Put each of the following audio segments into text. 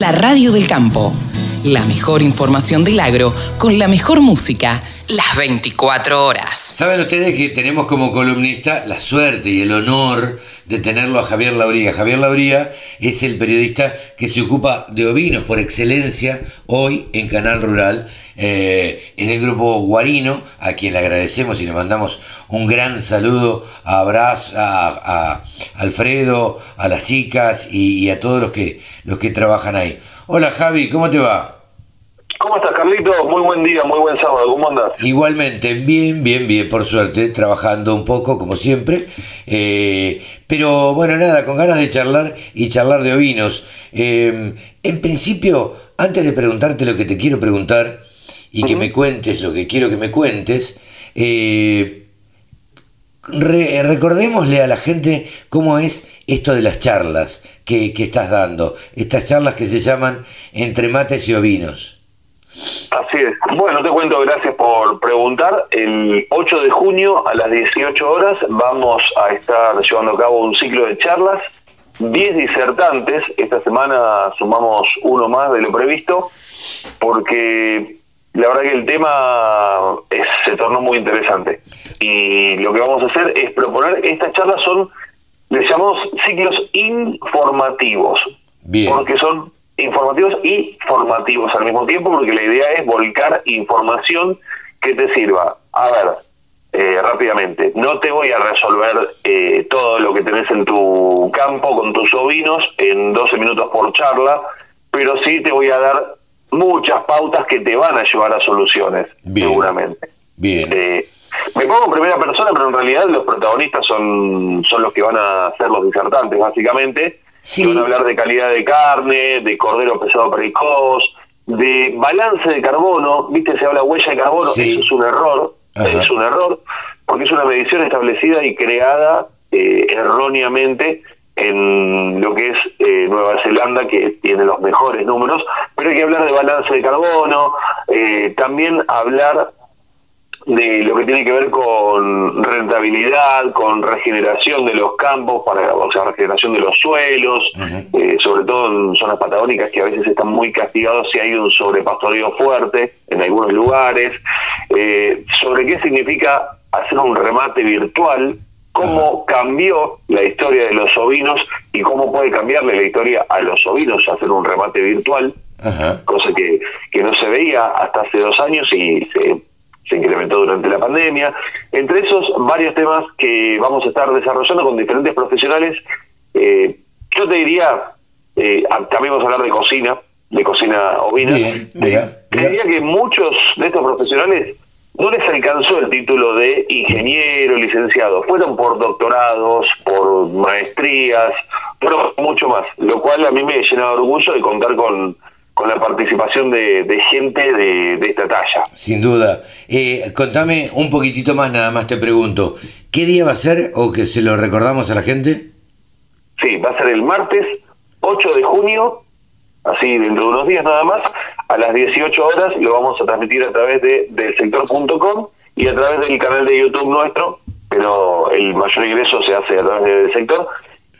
La radio del campo. La mejor información del agro con la mejor música las 24 horas. Saben ustedes que tenemos como columnista la suerte y el honor de tenerlo a Javier Lauría. Javier Lauría es el periodista que se ocupa de ovinos por excelencia hoy en Canal Rural, eh, en el grupo Guarino, a quien le agradecemos y le mandamos un gran saludo a, Abrazo, a, Alfredo, a las chicas y, y a todos los que, los que trabajan ahí. Hola Javi, ¿cómo te va? ¿Cómo estás, Carlito? Muy buen día, muy buen sábado. ¿Cómo andas? Igualmente, bien, bien, bien, por suerte, trabajando un poco, como siempre. Eh, pero bueno, nada, con ganas de charlar y charlar de ovinos. Eh, en principio, antes de preguntarte lo que te quiero preguntar y que me cuentes lo que quiero que me cuentes, eh, recordémosle a la gente cómo es esto de las charlas que, que estás dando, estas charlas que se llaman Entre Mates y Ovinos. Así es. Bueno, te cuento, gracias por preguntar. El 8 de junio a las 18 horas vamos a estar llevando a cabo un ciclo de charlas. 10 disertantes. Esta semana sumamos uno más de lo previsto porque la verdad que el tema se tornó muy interesante. Y lo que vamos a hacer es proponer, estas charlas son, les llamamos ciclos informativos. Bien. Porque son informativos y formativos al mismo tiempo, porque la idea es volcar información que te sirva. A ver, eh, rápidamente, no te voy a resolver eh, todo lo que tenés en tu campo con tus ovinos en 12 minutos por charla, pero sí te voy a dar muchas pautas que te van a llevar a soluciones, seguramente. Bien. Eh, me pongo en primera persona, pero en realidad los protagonistas son, son los que van a ser los disertantes, básicamente Sí. Van a hablar de calidad de carne, de cordero pesado precoz, de balance de carbono. ¿Viste? Se habla huella de carbono. Eso es un error. Es un error porque es una medición establecida y creada eh, erróneamente en lo que es eh, Nueva Zelanda, que tiene los mejores números, pero hay que hablar de balance de carbono, eh, también hablar de lo que tiene que ver con rentabilidad, con regeneración de los campos, para, o sea, regeneración de los suelos, eh, sobre todo en zonas patagónicas que a veces están muy castigados si hay un sobrepastoreo fuerte en algunos lugares, eh, sobre qué significa hacer un remate virtual, cómo cambió la historia de los ovinos y cómo puede cambiarle la historia a los ovinos hacer un remate virtual, cosa que, que no se veía hasta hace dos años y se se incrementó durante la pandemia. Entre esos, varios temas que vamos a estar desarrollando con diferentes profesionales. Eh, yo te diría, eh, también vamos a hablar de cocina, de cocina ovina. te diría que muchos de estos profesionales no les alcanzó el título de ingeniero, licenciado. Fueron por doctorados, por maestrías, pero mucho más. Lo cual a mí me llena de orgullo de contar con con la participación de, gente de, esta talla. Sin duda. Eh, contame un poquitito más, nada más te pregunto. ¿Qué día va a ser o que se lo recordamos a la gente? Sí, va a ser el martes 8 de junio, así dentro de unos días nada más, a las 18 horas lo vamos a transmitir a través de delsector.com y a través del canal de YouTube nuestro, pero el mayor ingreso se hace a través del sector.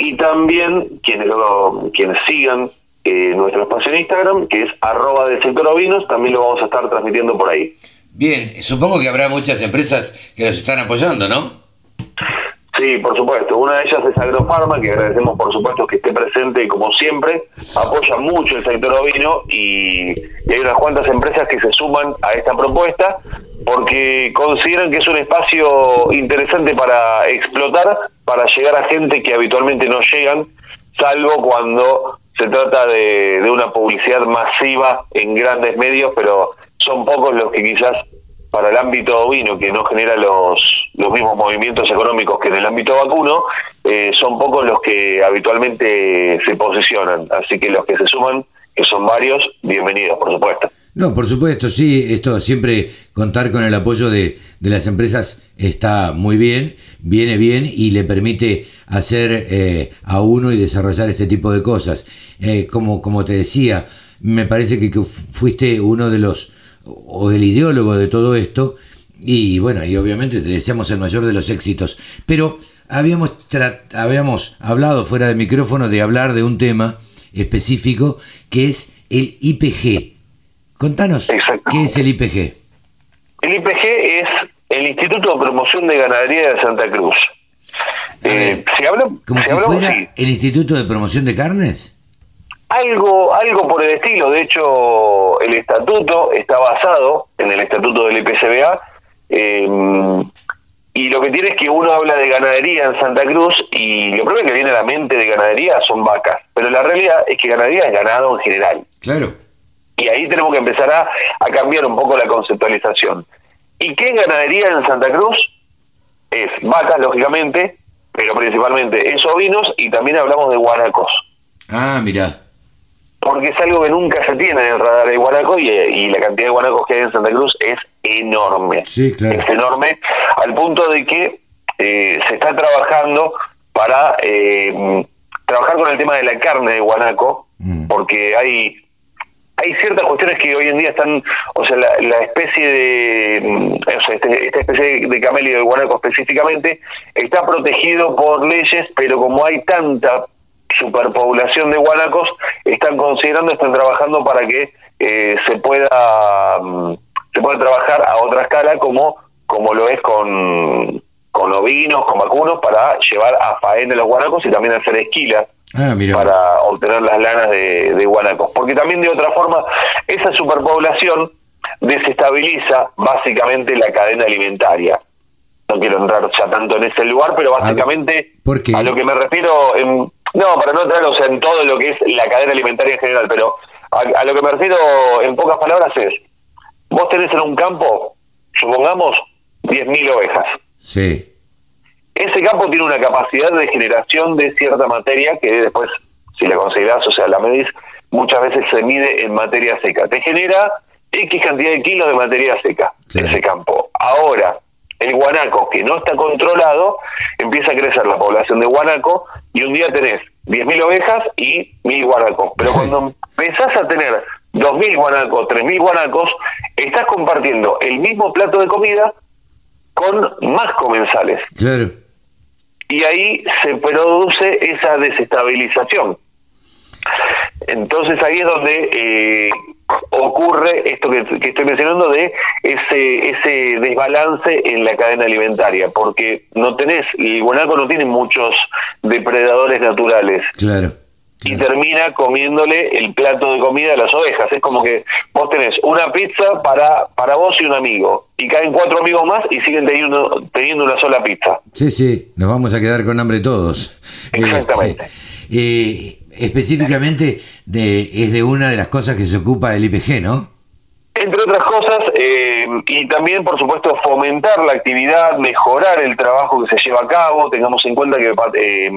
Y también quienes, lo, quienes sigan nuestro espacio en Instagram, que es arroba del sector ovinos, también lo vamos a estar transmitiendo por ahí. Bien, supongo que habrá muchas empresas que nos están apoyando, ¿no? Sí, por supuesto. Una de ellas es Agrofarma, que agradecemos por supuesto que esté presente como siempre. Apoya mucho el sector ovino y, hay unas cuantas empresas que se suman a esta propuesta porque consideran que es un espacio interesante para explotar, para llegar a gente que habitualmente no llegan, salvo cuando se trata de, una publicidad masiva en grandes medios, pero son pocos los que quizás para el ámbito ovino, que no genera los, los mismos movimientos económicos que en el ámbito vacuno, eh, son pocos los que habitualmente se posicionan. Así que los que se suman, que son varios, bienvenidos, por supuesto. No, por supuesto, sí, esto siempre contar con el apoyo de, de las empresas está muy bien, viene bien y le permite hacer eh, a uno y desarrollar este tipo de cosas. Eh, como, como te decía, me parece que, fuiste uno de los, o el ideólogo de todo esto, y bueno, y obviamente te deseamos el mayor de los éxitos. Pero habíamos, habíamos hablado fuera de micrófono de hablar de un tema específico, que es el IPG. Contanos, ¿qué es el IPG? El IPG es el Instituto de Promoción de Ganadería de Santa Cruz. Eh, habla, ¿Como si fuera el Instituto de Promoción de Carnes? Algo, algo por el estilo. De hecho, el estatuto está basado en el estatuto del IPCBA. Em, y lo que tiene es que uno habla de ganadería en Santa Cruz y lo primero que viene a la mente de ganadería son vacas. Pero la realidad es que ganadería es ganado en general. Claro. Y ahí tenemos que empezar a, a cambiar un poco la conceptualización. ¿Y qué ganadería en Santa Cruz? Es vacas, lógicamente, pero principalmente es ovinos y también hablamos de guanacos. Ah, mira porque es algo que nunca se tiene en el radar de guanaco y, la cantidad de guanacos que hay en Santa Cruz es enorme. Sí, claro. Es enorme al punto de que eh, se está trabajando para eh, trabajar con el tema de la carne de guanaco, mm. porque hay hay ciertas cuestiones que hoy en día están, o sea, la, especie de, mm, o sea, este, esta especie de camelio de guanaco específicamente, está protegido por leyes, pero como hay tanta superpoblación de guanacos, están considerando, están trabajando para que eh, se pueda mm, se pueda trabajar a otra escala como como lo es con, con ovinos, con vacunos, para llevar a faena los guanacos y también hacer esquila ah, para obtener las lanas de, de guanacos. Porque también de otra forma, esa superpoblación desestabiliza básicamente la cadena alimentaria no quiero entrar ya tanto en ese lugar, pero básicamente a, lo que me refiero, en, no, para no entrar en todo lo que es la cadena alimentaria en general, pero a, lo que me refiero en pocas palabras es, vos tenés en un campo, supongamos, 10.000 ovejas. Sí. Ese campo tiene una capacidad de generación de cierta materia que después, si la considerás, o sea, la medís, muchas veces se mide en materia seca. Te genera X cantidad de kilos de materia seca ese campo. Ahora, el guanaco que no está controlado, empieza a crecer la población de guanaco y un día tenés 10.000 ovejas y 1.000 guanacos. Pero cuando empezás a tener 2.000 guanacos, 3.000 guanacos, estás compartiendo el mismo plato de comida con más comensales. Claro. Y ahí se produce esa desestabilización. Entonces ahí es donde eh, ocurre esto que, estoy mencionando de ese ese desbalance en la cadena alimentaria, porque no tenés, el guanaco no tiene muchos depredadores naturales. Claro. Y termina comiéndole el plato de comida a las ovejas. Es como que vos tenés una pizza para, para vos y un amigo. Y caen cuatro amigos más y siguen teniendo, teniendo una sola pizza. Sí, sí, nos vamos a quedar con hambre todos. Exactamente. Eh, específicamente de, es de una de las cosas que se ocupa el IPG, ¿no? Entre otras cosas, eh, y también, por supuesto, fomentar la actividad, mejorar el trabajo que se lleva a cabo. Tengamos en cuenta que eh,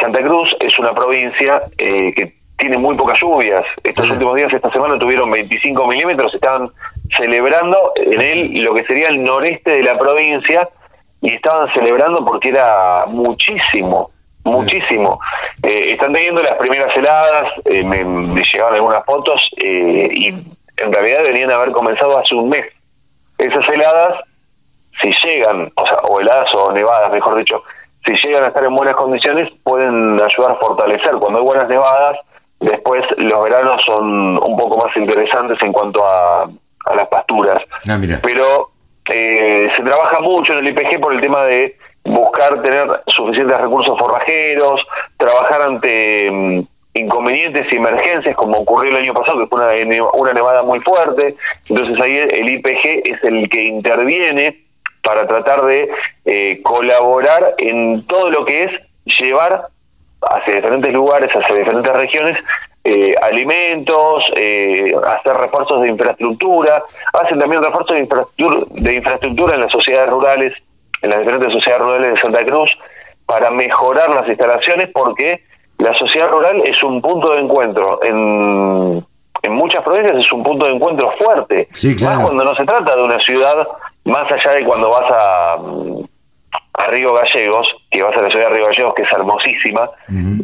Santa Cruz es una provincia eh, que tiene muy pocas lluvias. Estos últimos días, esta semana, tuvieron 25 milímetros. Estaban celebrando en él lo que sería el noreste de la provincia y estaban celebrando porque era muchísimo muchísimo. Eh, están teniendo las primeras heladas, eh, me, llegaron algunas fotos eh, y en realidad deberían haber comenzado hace un mes. Esas heladas, si llegan, o sea, o heladas o nevadas, mejor dicho, si llegan a estar en buenas condiciones, pueden ayudar a fortalecer. Cuando hay buenas nevadas, después los veranos son un poco más interesantes en cuanto a, a las pasturas. Ah, Pero se trabaja mucho en el IPG por el tema de buscar tener suficientes recursos forrajeros, trabajar ante mm, inconvenientes y emergencias como ocurrió el año pasado, que fue una, una nevada muy fuerte. Entonces ahí el IPG es el que interviene para tratar de eh, colaborar en todo lo que es llevar hacia diferentes lugares, hacia diferentes regiones, eh, alimentos, eh, hacer refuerzos de infraestructura, hacen también refuerzos de infraestructura, de infraestructura en las sociedades rurales en las diferentes sociedades rurales de Santa Cruz para mejorar las instalaciones porque la sociedad rural es un punto de encuentro en, en muchas provincias es un punto de encuentro fuerte más cuando no se trata de una ciudad más allá de cuando vas a a Río Gallegos, que vas a la ciudad de Río Gallegos, que es hermosísima,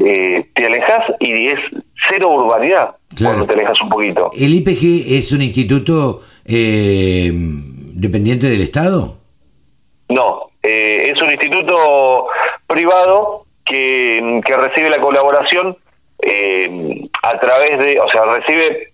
eh, te alejas y es cero urbanidad cuando te alejas un poquito. ¿El IPG es un instituto eh, dependiente del Estado? No, eh, es un instituto privado que, recibe la colaboración eh, a través de, o sea, recibe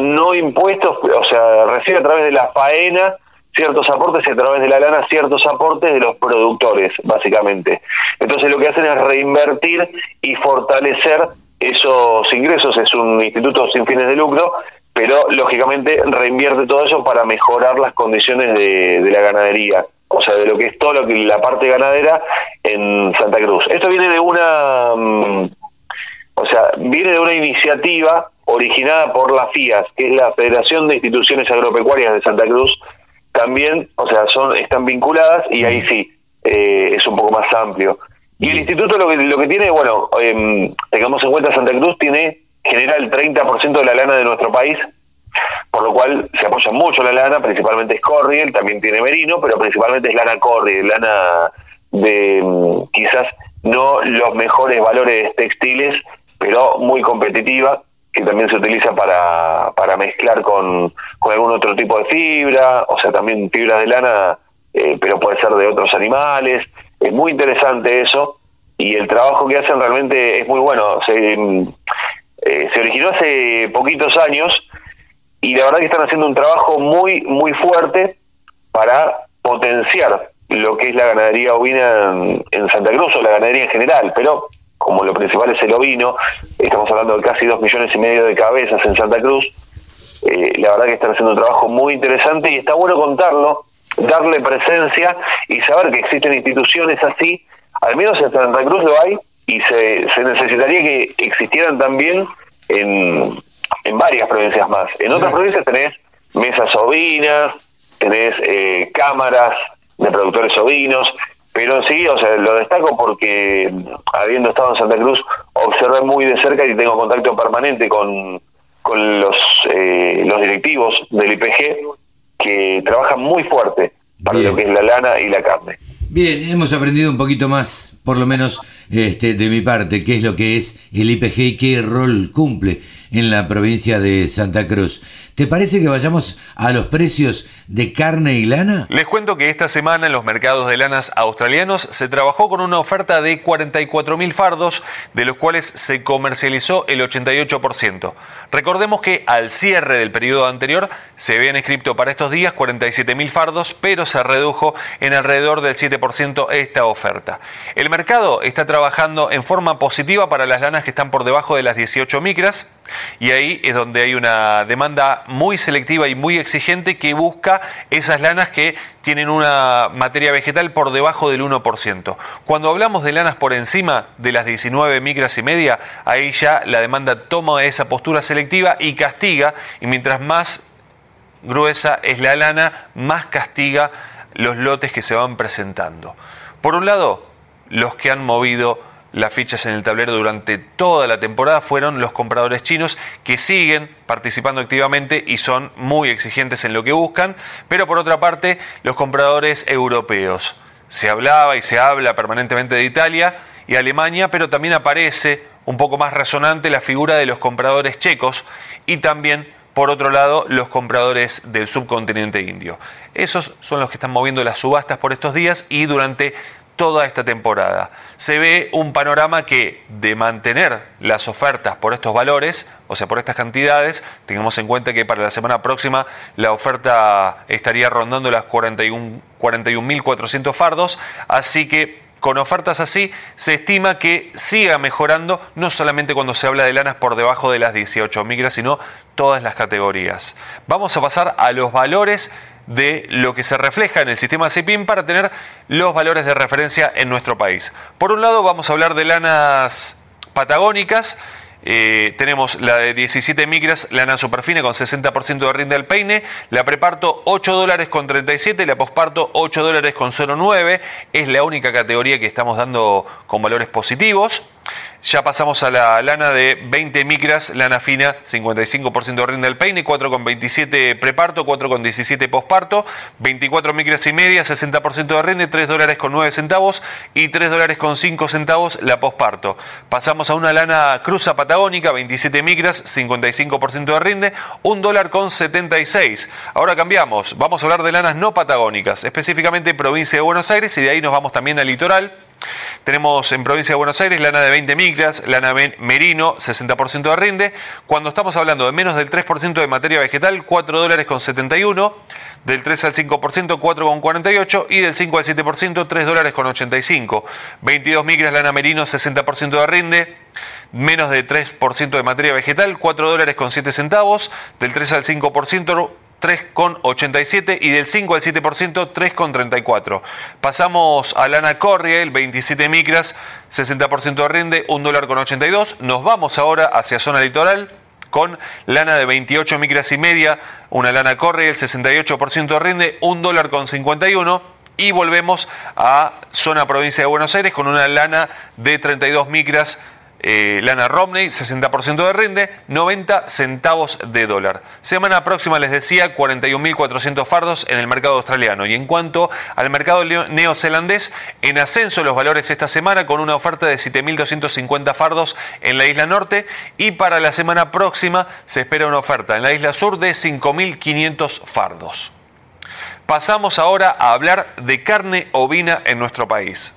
no impuestos, o sea, recibe a través de la faena ciertos aportes y a través de la lana ciertos aportes de los productores, básicamente. Entonces lo que hacen es reinvertir y fortalecer esos ingresos. Es un instituto sin fines de lucro, pero lógicamente reinvierte todo eso para mejorar las condiciones de, de la ganadería o sea, de lo que es todo lo que la parte ganadera en Santa Cruz. Esto viene de una, mm, o sea, viene de una iniciativa originada por la FIAS, que es la Federación de Instituciones Agropecuarias de Santa Cruz. También, o sea, son están vinculadas y ahí sí eh, es un poco más amplio. Y el instituto lo que lo que tiene, bueno, eh, tengamos en cuenta Santa Cruz tiene genera el 30% de la lana de nuestro país por lo cual se apoya mucho la lana, principalmente es Corriel, también tiene Merino, pero principalmente es lana Corriel, lana de mm, quizás no los mejores valores textiles, pero muy competitiva, que también se utiliza para, para mezclar con, algún otro tipo de fibra, o sea, también fibra de lana, eh, pero puede ser de otros animales. Es muy interesante eso y el trabajo que hacen realmente es muy bueno. Se, eh, se originó hace poquitos años y la verdad que están haciendo un trabajo muy, muy fuerte para potenciar lo que es la ganadería ovina en, Santa Cruz o la ganadería en general, pero como lo principal es el ovino, estamos hablando de casi dos millones y medio de cabezas en Santa Cruz, eh, la verdad que están haciendo un trabajo muy interesante y está bueno contarlo, darle presencia y saber que existen instituciones así, al menos en Santa Cruz lo hay y se, se necesitaría que existieran también en, en varias provincias más. En otras provincias tenés mesas ovinas, tenés eh, cámaras de productores ovinos, pero sí, o sea, lo destaco porque habiendo estado en Santa Cruz, observé muy de cerca y tengo contacto permanente con, con los, eh, los directivos del IPG que trabajan muy fuerte para lo que es la lana y la carne. Bien, hemos aprendido un poquito más, por lo menos este, de mi parte, qué es lo que es el IPG y qué rol cumple en la provincia de Santa Cruz. ¿Te parece que vayamos a los precios de carne y lana? Les cuento que esta semana en los mercados de lanas australianos se trabajó con una oferta de 44.000 fardos, de los cuales se comercializó el 88%. Recordemos que al cierre del periodo anterior se habían escrito para estos días 47.000 fardos, pero se redujo en alrededor del 7% esta oferta. El mercado está trabajando en forma positiva para las lanas que están por debajo de las 18 micras, y ahí es donde hay una demanda muy selectiva y muy exigente que busca esas lanas que tienen una materia vegetal por debajo del 1%. Cuando hablamos de lanas por encima de las 19 micras y media, ahí ya la demanda toma esa postura selectiva y castiga, y mientras más gruesa es la lana, más castiga los lotes que se van presentando. Por un lado, los que han movido las fichas en el tablero durante toda la temporada fueron los compradores chinos que siguen participando activamente y son muy exigentes en lo que buscan, pero por otra parte los compradores europeos. Se hablaba y se habla permanentemente de Italia y Alemania, pero también aparece un poco más resonante la figura de los compradores checos y también por otro lado, los compradores del subcontinente indio. Esos son los que están moviendo las subastas por estos días y durante toda esta temporada. Se ve un panorama que de mantener las ofertas por estos valores, o sea, por estas cantidades, tengamos en cuenta que para la semana próxima la oferta estaría rondando las 41.400 41, fardos, así que con ofertas así se estima que siga mejorando, no solamente cuando se habla de lanas por debajo de las 18 micras, sino todas las categorías. Vamos a pasar a los valores de lo que se refleja en el sistema CIPIM para tener los valores de referencia en nuestro país. Por un lado vamos a hablar de lanas patagónicas, eh, tenemos la de 17 micras, lana superfina con 60% de rinde al peine, la preparto 8 dólares con 37, la posparto 8 dólares con 0,9, es la única categoría que estamos dando con valores positivos. Ya pasamos a la lana de 20 micras, lana fina, 55% de rinde del peine, 4,27 preparto, 4,17 posparto, 24 micras y media, 60% de rinde, 3 dólares con 9 centavos y 3 dólares con 5 centavos la posparto. Pasamos a una lana cruza patagónica, 27 micras, 55% de rinde, 1 dólar con 76. Ahora cambiamos, vamos a hablar de lanas no patagónicas, específicamente provincia de Buenos Aires y de ahí nos vamos también al litoral. Tenemos en provincia de Buenos Aires lana de 20 micras, lana merino, 60% de rinde. Cuando estamos hablando de menos del 3% de materia vegetal, 4 dólares con 71. Del 3 al 5%, 4 con 48. Y del 5 al 7%, 3 dólares con 85. 22 micras lana merino, 60% de rinde menos de 3% de materia vegetal, 4 dólares con 7 centavos, del 3 al 5%, 3,87 y del 5 al 7% 3,34. Pasamos a lana Corriel, 27 micras, 60% de rinde, 1 dólar con 82. Nos vamos ahora hacia zona litoral con lana de 28 micras y media, una lana Corriel, 68% de rinde, 1 dólar con 51. Y volvemos a zona provincia de Buenos Aires con una lana de 32 micras, eh, lana Romney, 60% de rinde, 90 centavos de dólar. Semana próxima les decía 41.400 fardos en el mercado australiano. Y en cuanto al mercado neozelandés, en ascenso los valores esta semana con una oferta de 7.250 fardos en la isla norte y para la semana próxima se espera una oferta en la isla sur de 5.500 fardos. Pasamos ahora a hablar de carne ovina en nuestro país.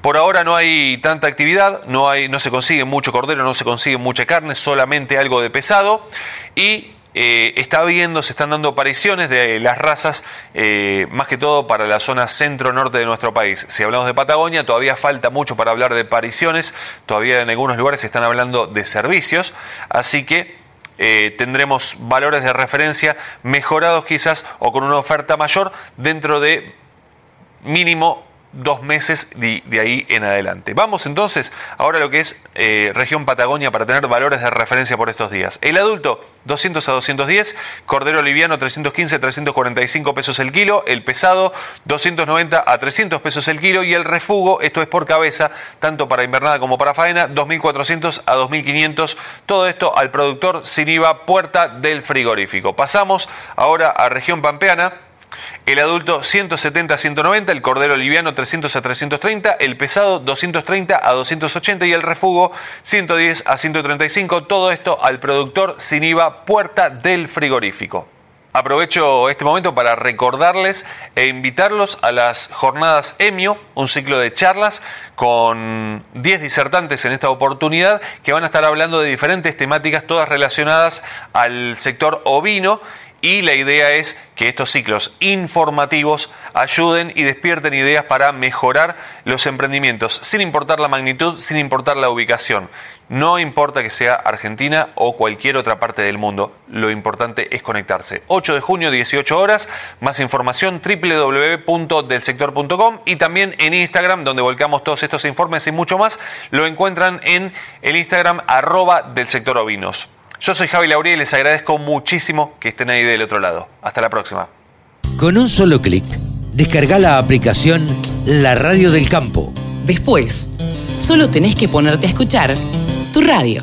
Por ahora no hay tanta actividad, no, hay, no se consigue mucho cordero, no se consigue mucha carne, solamente algo de pesado y eh, está viendo, se están dando apariciones de las razas, eh, más que todo para la zona centro-norte de nuestro país. Si hablamos de Patagonia, todavía falta mucho para hablar de apariciones, todavía en algunos lugares se están hablando de servicios, así que eh, tendremos valores de referencia mejorados quizás o con una oferta mayor dentro de mínimo dos meses de, ahí en adelante. Vamos entonces ahora a lo que es eh, región Patagonia para tener valores de referencia por estos días. El adulto 200 a 210, cordero liviano 315 a 345 pesos el kilo, el pesado 290 a 300 pesos el kilo y el refugo, esto es por cabeza, tanto para invernada como para faena, 2400 a 2500, todo esto al productor sin IVA puerta del frigorífico. Pasamos ahora a región pampeana el adulto 170 a 190, el cordero liviano 300 a 330, el pesado 230 a 280 y el refugo 110 a 135. Todo esto al productor sin IVA puerta del frigorífico. Aprovecho este momento para recordarles e invitarlos a las jornadas EMIO, un ciclo de charlas con 10 disertantes en esta oportunidad que van a estar hablando de diferentes temáticas, todas relacionadas al sector ovino y la idea es que estos ciclos informativos ayuden y despierten ideas para mejorar los emprendimientos, sin importar la magnitud, sin importar la ubicación. No importa que sea Argentina o cualquier otra parte del mundo, lo importante es conectarse. 8 de junio, 18 horas, más información www.delsector.com y también en Instagram, donde volcamos todos estos informes y mucho más, lo encuentran en el Instagram arroba del sector ovinos. Yo soy Javi Lauría y les agradezco muchísimo que estén ahí del otro lado. Hasta la próxima. Con un solo clic, descarga la aplicación La Radio del Campo. Después, solo tenés que ponerte a escuchar tu radio.